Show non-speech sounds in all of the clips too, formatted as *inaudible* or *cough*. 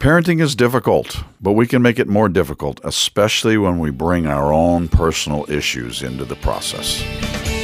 Parenting is difficult, but we can make it more difficult, especially when we bring our own personal issues into the process.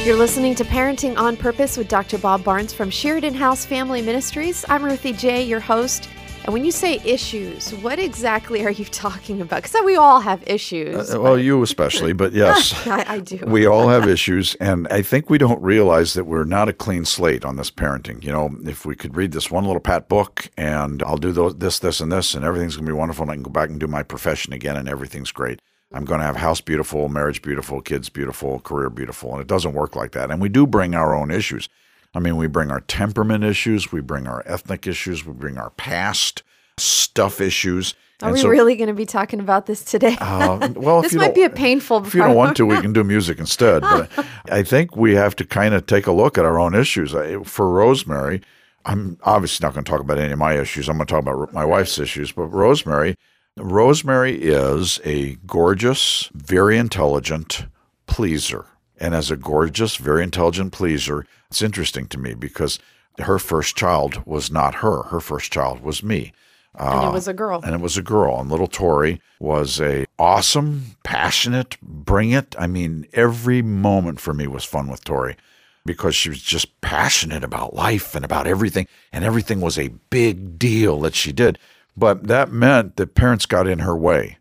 You're listening to Parenting on Purpose with Dr. Bob Barnes from Sheridan House Family Ministries. I'm Ruthie J., your host. And when you say issues, what exactly are you *laughs* talking about? Because we all have issues. Uh, well, you especially, but *laughs* yes, *laughs* I, I do. we all have issues. And I think we don't realize that we're not a clean slate on this parenting. You know, if we could read this one little pat book and I'll do those, this, this, and this, and everything's going to be wonderful, and I can go back and do my profession again, and everything's great. I'm going to have house beautiful, marriage beautiful, kids beautiful, career beautiful. And it doesn't work like that. And we do bring our own issues. I mean, we bring our temperament issues, we bring our ethnic issues, we bring our past stuff issues. Are And we so- really going to be talking about this today? Uh, well, *laughs* if this you might don't- be a painful If you don't want to, we can do music instead. But *laughs* I think we have to kind of take a look at our own issues. I- For Rosemary, I'm obviously not going to talk about any of my issues. I'm going to talk about my wife's issues. But Rosemary, Rosemary is a gorgeous, very intelligent pleaser. And as a gorgeous, very intelligent pleaser, it's interesting to me because her first child was not her. Her first child was me. and it uh, was a girl. and it was a girl. And little Tori was a awesome, passionate, bring it. I mean, every moment for me was fun with Tori because she was just passionate about life and about everything, and everything was a big deal that she did. But that meant that parents got in her way.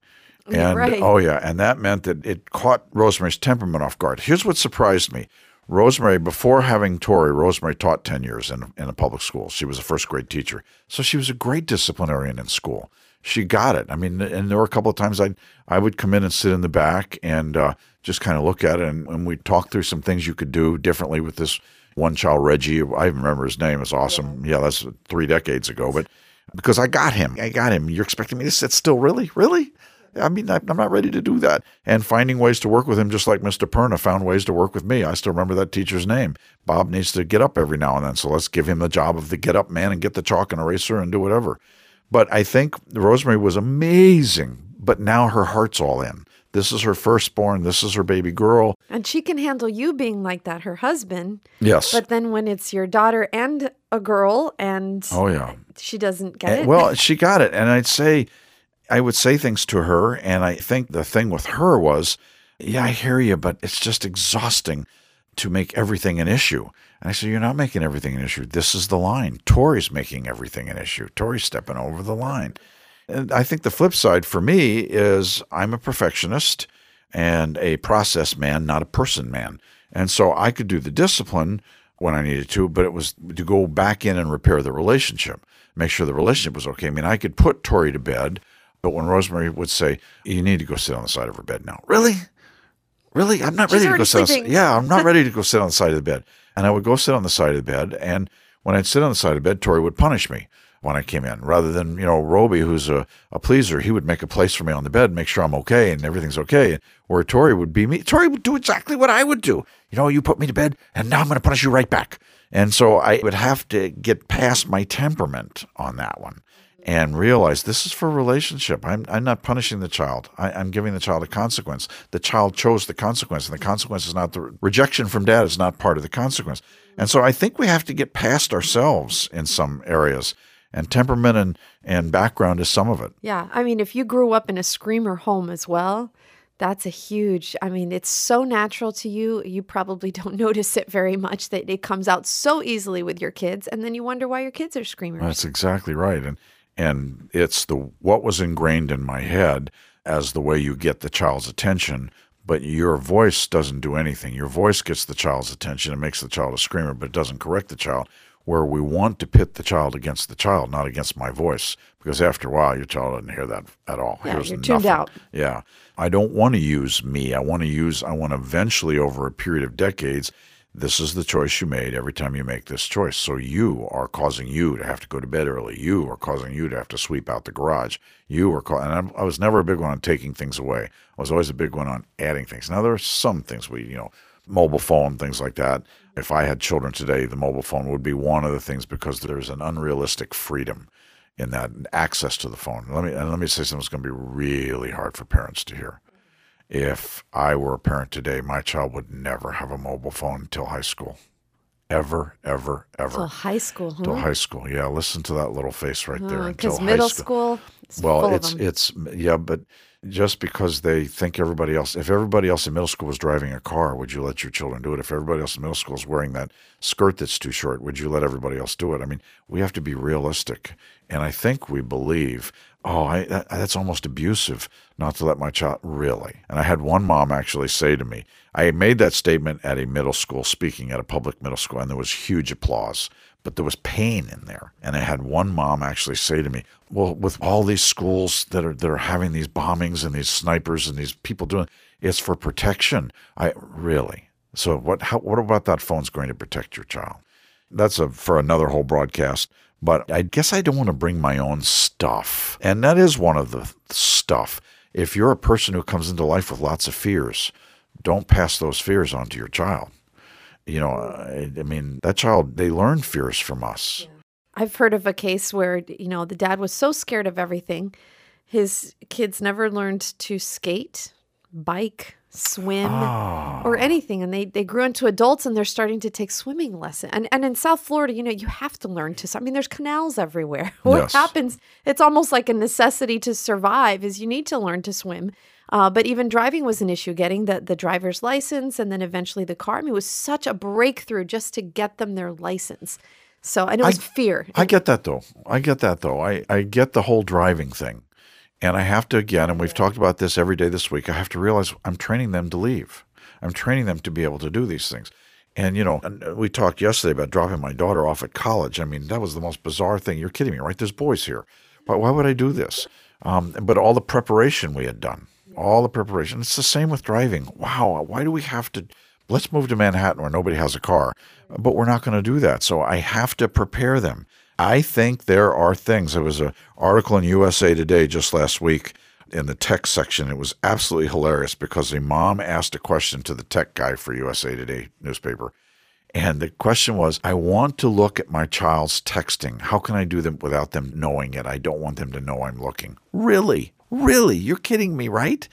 And Right. oh yeah, and that meant that it caught Rosemary's temperament off guard. Here's what surprised me. Rosemary, before having Tori, Rosemary taught 10 years in, in a public school. She was a first grade teacher. So she was a great disciplinarian in school. She got it. I mean, and there were a couple of times I I would come in and sit in the back and uh, just kind of look at it, and, and we'd talk through some things you could do differently with this one child, Reggie. I even remember his name. It's awesome. Yeah, that's three decades ago. But because I got him, I got him. You're expecting me to sit still? Really? Really? I mean, I- I'm not ready to do that. And finding ways to work with him, just like Mr. Perna found ways to work with me. I still remember that teacher's name. Bob needs to get up every now and then. So let's give him the job of the get up man and get the chalk and eraser and do whatever. But I think Rosemary was amazing. But now her heart's all in. This is her firstborn. This is her baby girl. and she can handle you being like that, her husband. Yes. But then when it's your daughter and a girl and oh, yeah. she doesn't get And- it. well, she got it. And I'd say, I would say things to her. And I think the thing with her was, yeah, I hear you, but it's just exhausting to make everything an issue. And I said, You're not making everything an issue. This is the line. Tori's making everything an issue. Tori's stepping over the line. And I think the flip side for me is I'm a perfectionist and a process man, not a person man. And so I could do the discipline when I needed to, but it was to go back in and repair the relationship, make sure the relationship was okay. I mean, I could put Tori to bed, but when Rosemary would say, You need to go sit on the side of her bed now. Really? Really? I'm not She's ready to go sit on. Yeah, I'm not *laughs* ready to go sit on the side of the bed. And I would go sit on the side of the bed. And when I'd sit on the side of the bed, Tori would punish me when I came in. Rather than, you know, Roby, who's a, a pleaser, he would make a place for me on the bed, make sure I'm okay and everything's okay. Where Tori would be me. Tori would do exactly what I would do. You know, you put me to bed and now I'm going to punish you right back. And so I would have to get past my temperament on that one and realize this is for relationship. I'm, I'm not punishing the child. I, I'm giving the child a consequence. The child chose the consequence, and the consequence is not the rejection from dad is not part of the consequence. And so I think we have to get past ourselves in some areas, and temperament and, and background is some of it. Yeah. I mean, if you grew up in a screamer home as well, that's a huge, I mean, it's so natural to you. You probably *laughs* don't notice it very much that it comes out so easily with your kids. And then you wonder why your kids are screamers. That's exactly right. And and it's the what was ingrained in my head as the way you get the child's attention, but your voice doesn't do anything. Your voice gets the child's attention and makes the child a screamer, but it doesn't correct the child. Where we want to pit the child against the child, not against my voice, because after a while, your child doesn't hear that at all. Yeah, you're tuned out. Yeah. I don't want to use me. I want to use, I want to eventually, over a period of decades, this is the choice you made every time you make this choice. So you are causing you to have to go to bed early. You are causing you to have to sweep out the garage. You are, ca- and I'm, I was never a big one on taking things away. I was always a big one on adding things. Now, there are some things we, you know, mobile phone, things like that. If I had children today, the mobile phone would be one of the things because there's an unrealistic freedom in that access to the phone. Let me and let me say something that's going to be really hard for parents to hear. If I were a parent today, my child would never have a mobile phone until high school. ever, ever, ever. Till high school, huh? Till high school. Yeah, listen to that little face right there. Because until middle high school, it's Well, it's it's yeah, but just because they think everybody else, if everybody else in middle school was driving a car, would you let your children do it? If everybody else in middle school is wearing that skirt that's too short, would you let everybody else do it? I mean, we have to be realistic, and I think we believe. Oh, I, that, that's almost abusive not to let my child really. And I had one mom actually say to me, I made that statement at a middle school, speaking at a public middle school, and there was huge applause but there was pain in there. And I had one mom actually say to me, "Well, with all these schools that are that are having these bombings and these snipers and these people doing, it's for protection." I really. So what? How, what about that phone's going to protect your child? That's a for another whole broadcast. But I guess I don't want to bring my own stuff, and that is one of the stuff. If you're a person who comes into life with lots of fears, don't pass those fears on to your child you know, I, I mean, that child, they learn fears from us. I've heard of a case where, you know, the dad was so scared of everything, his kids never learned to skate, bike, swim, Ah. or anything. And they, they grew into adults and they're starting to take swimming lessons. And, and in South Florida, you know, you have to learn to. Swim. I mean, there's canals everywhere. *laughs* What Yes. happens? It's almost like a necessity to survive is you need to learn to swim. Uh, but even driving was an issue, getting the, the driver's license and then eventually the car. I mean, it was such a breakthrough just to get them their license. So, and it was fear. I get that though. I get that though. I, I get the whole driving thing. And I have to, again, and we've talked about this every day this week, I have to realize I'm training them to leave. I'm training them to be able to do these things. And, you know, we talked yesterday about dropping my daughter off at college. I mean, that was the most bizarre thing. You're kidding me, right? There's boys here. Why, why would I do this? Um, but all the preparation we had done, all the preparation. It's the same with driving. Wow, why do we have to? Let's move to Manhattan where nobody has a car, but we're not going to do that. So I have to prepare them. I think there are things. There was an article in USA Today just last week in the tech section. It was absolutely hilarious because a mom asked a question to the tech guy for USA Today newspaper. And the question was, I want to look at my child's texting. How can I do them without them knowing it? I don't want them to know I'm looking. Really? Really? You're kidding me, right?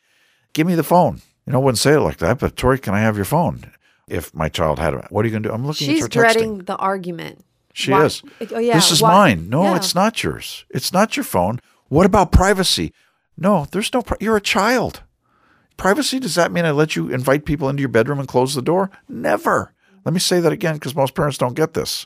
Give me the phone. You know, I wouldn't say it like that, but Tori, can I have your phone? If my child had it, what are you going to do? I'm looking She's at your texting. dreading the argument. She Why- is. Oh, yeah. This is why- mine. No, Yeah. it's not yours. It's not your phone. What about privacy? No, there's no. Pri- you're a child. Privacy does that mean I let you invite people into your bedroom and close the door? Never. Let me say that again because most parents don't get this.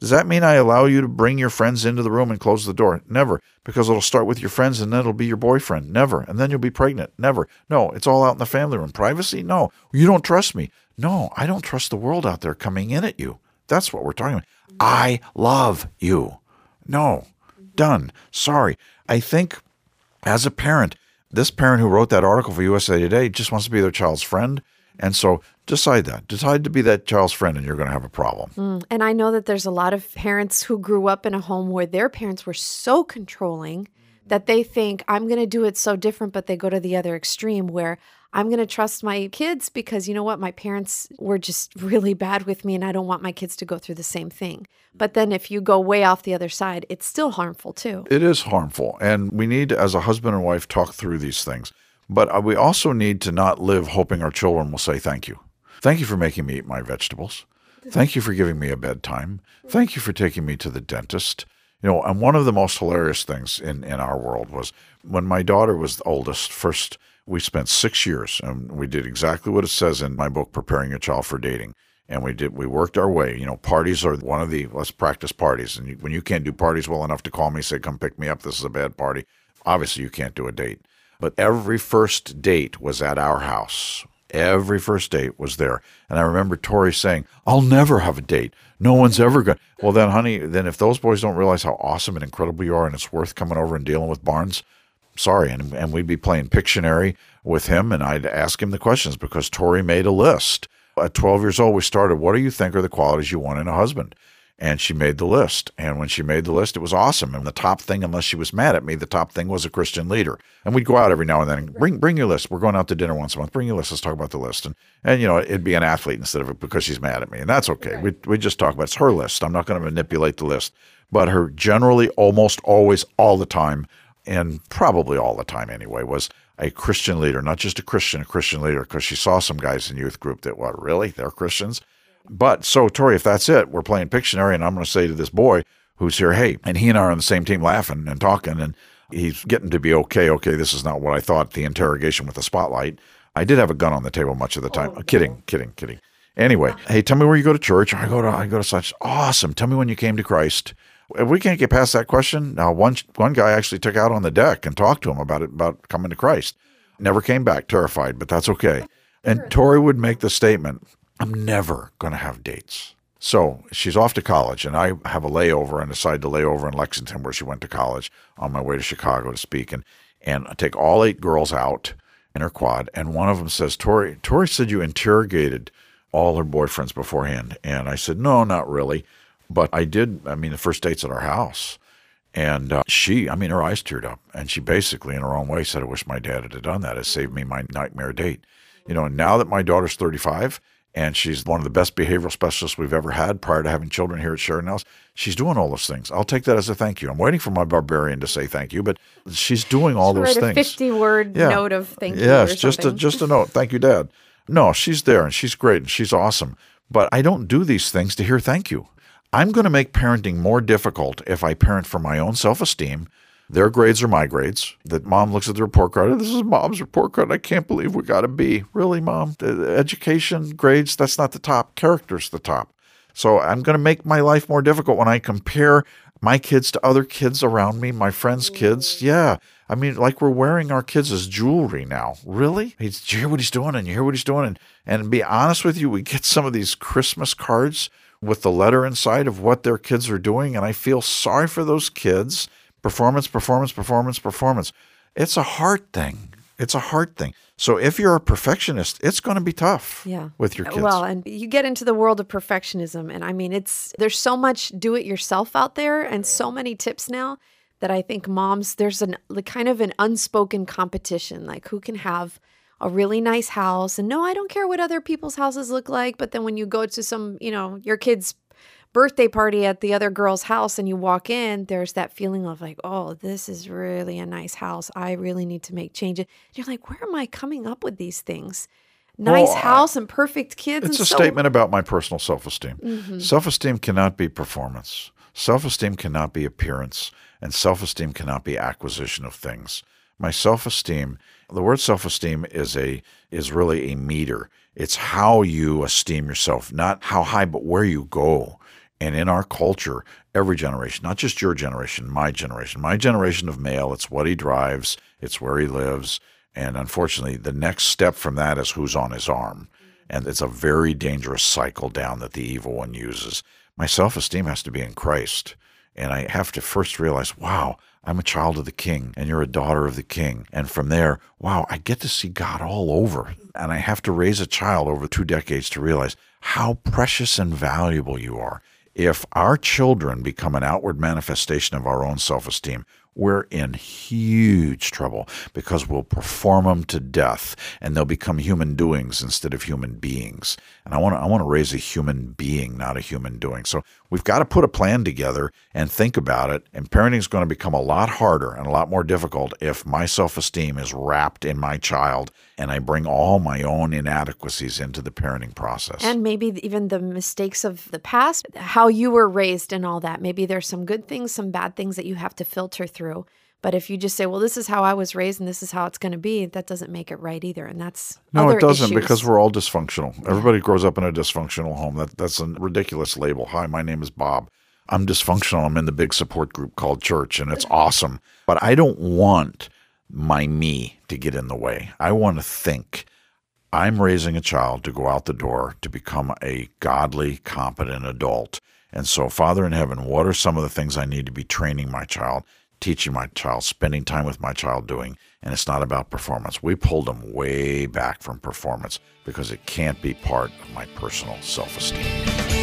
Does that mean I allow you to bring your friends into the room and close the door? Never, because it'll start with your friends and then it'll be your boyfriend. Never, and then you'll be pregnant. Never. No, it's all out in the family room. Privacy? No. You don't trust me. No, I don't trust the world out there coming in at you. That's what we're talking about. I love you. No, done. Sorry. I think as a parent, this parent who wrote that article for USA Today just wants to be their child's friend. And so decide that. Decide to be that child's friend, and you're going to have a problem. Mm, and I know that there's a lot of parents who grew up in a home where their parents were so controlling that they think I'm going to do it so different, but they go to the other extreme where I'm going to trust my kids because you know what? My parents were just *laughs* really bad with me and I don't want my kids to go through the same thing. But then if you go way off the other side, it's still harmful too. It is harmful. And we need, as a husband and wife, talk through these things. But uh, we also need to not live hoping our children will say thank you. Thank you for making me eat my vegetables. Thank you for giving me a bedtime. Thank you for taking me to the dentist. You know, and one of the most hilarious things in, in our world was when my daughter was the oldest, first, we spent six years and we did exactly what it says in my book, Preparing Your Child for Dating. And we did, we worked our way. You know, parties are one of the, let's practice parties. And you, when you can't do parties well enough to call me, say, come pick me up, this is a bad party. Obviously, you can't do a date. But every first date was at our house. Every first date was there. And I remember Tori saying, I'll never have a date. No one's ever going. Well, then, honey, then if those boys don't realize how awesome and incredible you are and it's worth coming over and dealing with Barnes, sorry. And, and we'd be playing Pictionary with him and I'd ask him the questions because Tori made a list. At 12 years old, we started, what do you think are the qualities you want in a husband? And she made the list. And when she made the list, it was awesome. And the top thing, unless she was mad at me, the top thing was a Christian leader. And we'd go out every now and then and bring bring your list. We're going out to dinner once a month. Bring your list. Let's talk about the list. And and you know, it'd be an athlete instead of because she's mad at me. And that's okay. We we just talk about it's her list. I'm not going to manipulate the list. But her generally almost always all the time, and probably all the time anyway, was a Christian leader, not just a Christian, a Christian leader, because she saw some guys in youth group that, what, really? They're Christians? But so, Tori, if that's it, we're playing Pictionary, and I'm going to say to this boy who's here, hey, and he and I are on the same team laughing and talking, and he's getting to be okay. Okay, this is not what I thought. The interrogation with the spotlight. I did have a gun on the table much of the time. Oh, kidding, no. kidding, kidding. Anyway, *laughs* hey, tell me where you go to church. I go to I go to such awesome. Tell me when you came to Christ. If we can't get past that question, now one one guy actually took out on the deck and talked to him about it about coming to Christ. Never came back, terrified, but that's okay. And Tori would make the statement, "I'm never going to have dates." So she's off to college, and I have a layover and decide to lay over in Lexington, where she went to college, on my way to Chicago to speak, and and I take all eight girls out in her quad, and one of them says, "Tori, Tori said you interrogated all her boyfriends beforehand," and I said, "No, not really, but I did. I mean, the first dates at our house." And uh, she, I mean, her eyes teared up, and she basically, in her own way, said, "I wish my dad had done that. It saved me my nightmare date." You know, now that my daughter's 35 and she's one of the best behavioral specialists we've ever had prior to having children here at Sheridan House, she's doing all those things. I'll take that as a thank you. I'm waiting for my barbarian to say thank you, but she's doing all those Write a things. 50 word Yeah. note of thank you. Yes, just a just a note. Thank you, Dad. No, she's there and she's great and she's awesome. But I don't do these things to hear thank you. I'm going to make parenting more difficult if I parent for my own self esteem. Their grades are my grades. That mom looks at the report card. This is mom's report card. I can't believe we got a B. Really, mom? The- Education, grades, that's not the top. Character's the top. So I'm going to make my life more difficult when I compare my kids to other kids around me, my friends' kids. Mm. Yeah. I mean, like we're wearing our kids as jewelry now. Really? He's, you hear what he's doing? And you hear what he's doing? And, and to be honest with you, we get some of these Christmas cards with the letter inside of what their kids are doing. And I feel sorry for those kids. Performance, performance, performance, performance. It's a hard thing. It's a hard thing. So if you're a perfectionist, it's going to be tough yeah. with your kids. Well, and you get into the world of perfectionism, and I mean, it's there's so much do it yourself out there, and so many tips now that I think moms there's an like, kind of an unspoken competition, like who can have a really nice house, and no, I don't care what other people's houses look like, but then when you go to some, you know, your kid's birthday party at the other girl's house and you walk in, there's that feeling of like, oh, this is really a nice house. I really need to make changes. You're like, where am I coming up with these things? Nice Well, house and perfect kids. It's and a so- statement about my personal self esteem. Mhm. Self esteem cannot be performance, self esteem cannot be appearance, and self esteem cannot be acquisition of things. My self esteem, the word self esteem is a is really a meter. It's how you esteem yourself, not how high, but where you go. And in our culture, every generation, not just your generation, my generation, my generation of male, it's what he drives, it's where he lives. And unfortunately, the next step from that is who's on his arm. And it's a very dangerous cycle down that the evil one uses. My self esteem has to be in Christ. And I have to first realize, wow, I'm a child of the king and you're a daughter of the king. And from there, wow, I get to see God all over. And I have to raise a child over two decades to realize how precious and valuable you are. If our children become an outward manifestation of our own self esteem, we're in huge trouble because we'll perform them to death and they'll become human doings instead of human beings. And I want to I want to raise a human being, not a human doing. So we've got to put a plan together and think about it. And parenting is going to become a lot harder and a lot more difficult if my self-esteem is wrapped in my child and I bring all my own inadequacies into the parenting process. And maybe even the mistakes of the past, how you were raised and all that. Maybe there's some good things, some bad things that you have to filter through. But if you just say, well, this is how I was raised and this is how it's going to be, that doesn't make it right either. And that's No, it doesn't issues. because we're all dysfunctional. Everybody grows up in a dysfunctional home. That that's a ridiculous label. Hi, my name is Bob. I'm dysfunctional. I'm in the big support group called church, and it's *laughs* awesome. But I don't want my me to get in the way. I want to think. I'm raising a child to go out the door to become a godly, competent adult. And so, Father in heaven, what are some of the things I need to be training my child, teaching my child, spending time with my child doing? And it's not about performance. We pulled them way back from performance because it can't be part of my personal self esteem.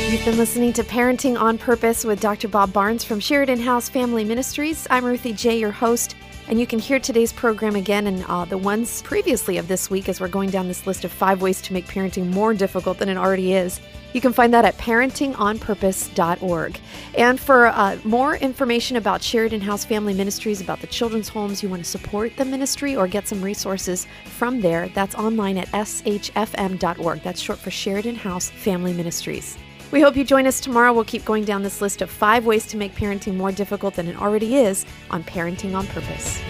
You've been listening to Parenting on Purpose with Dr. Bob Barnes from Sheridan House Family Ministries. I'm Ruthie J, your host, and you can hear today's program again and uh, the ones previously of this week as we're going down this list of five ways to make parenting more difficult than it already is You can find that at parentingonpurpose.org. And for uh, more information about Sheridan House Family Ministries, about the children's homes, you want to support the ministry or get some resources from there, that's online at shfm.org. That's short for Sheridan House Family Ministries. We hope you join us tomorrow. We'll keep going down this list of five ways to make parenting more difficult than it already is on Parenting on Purpose.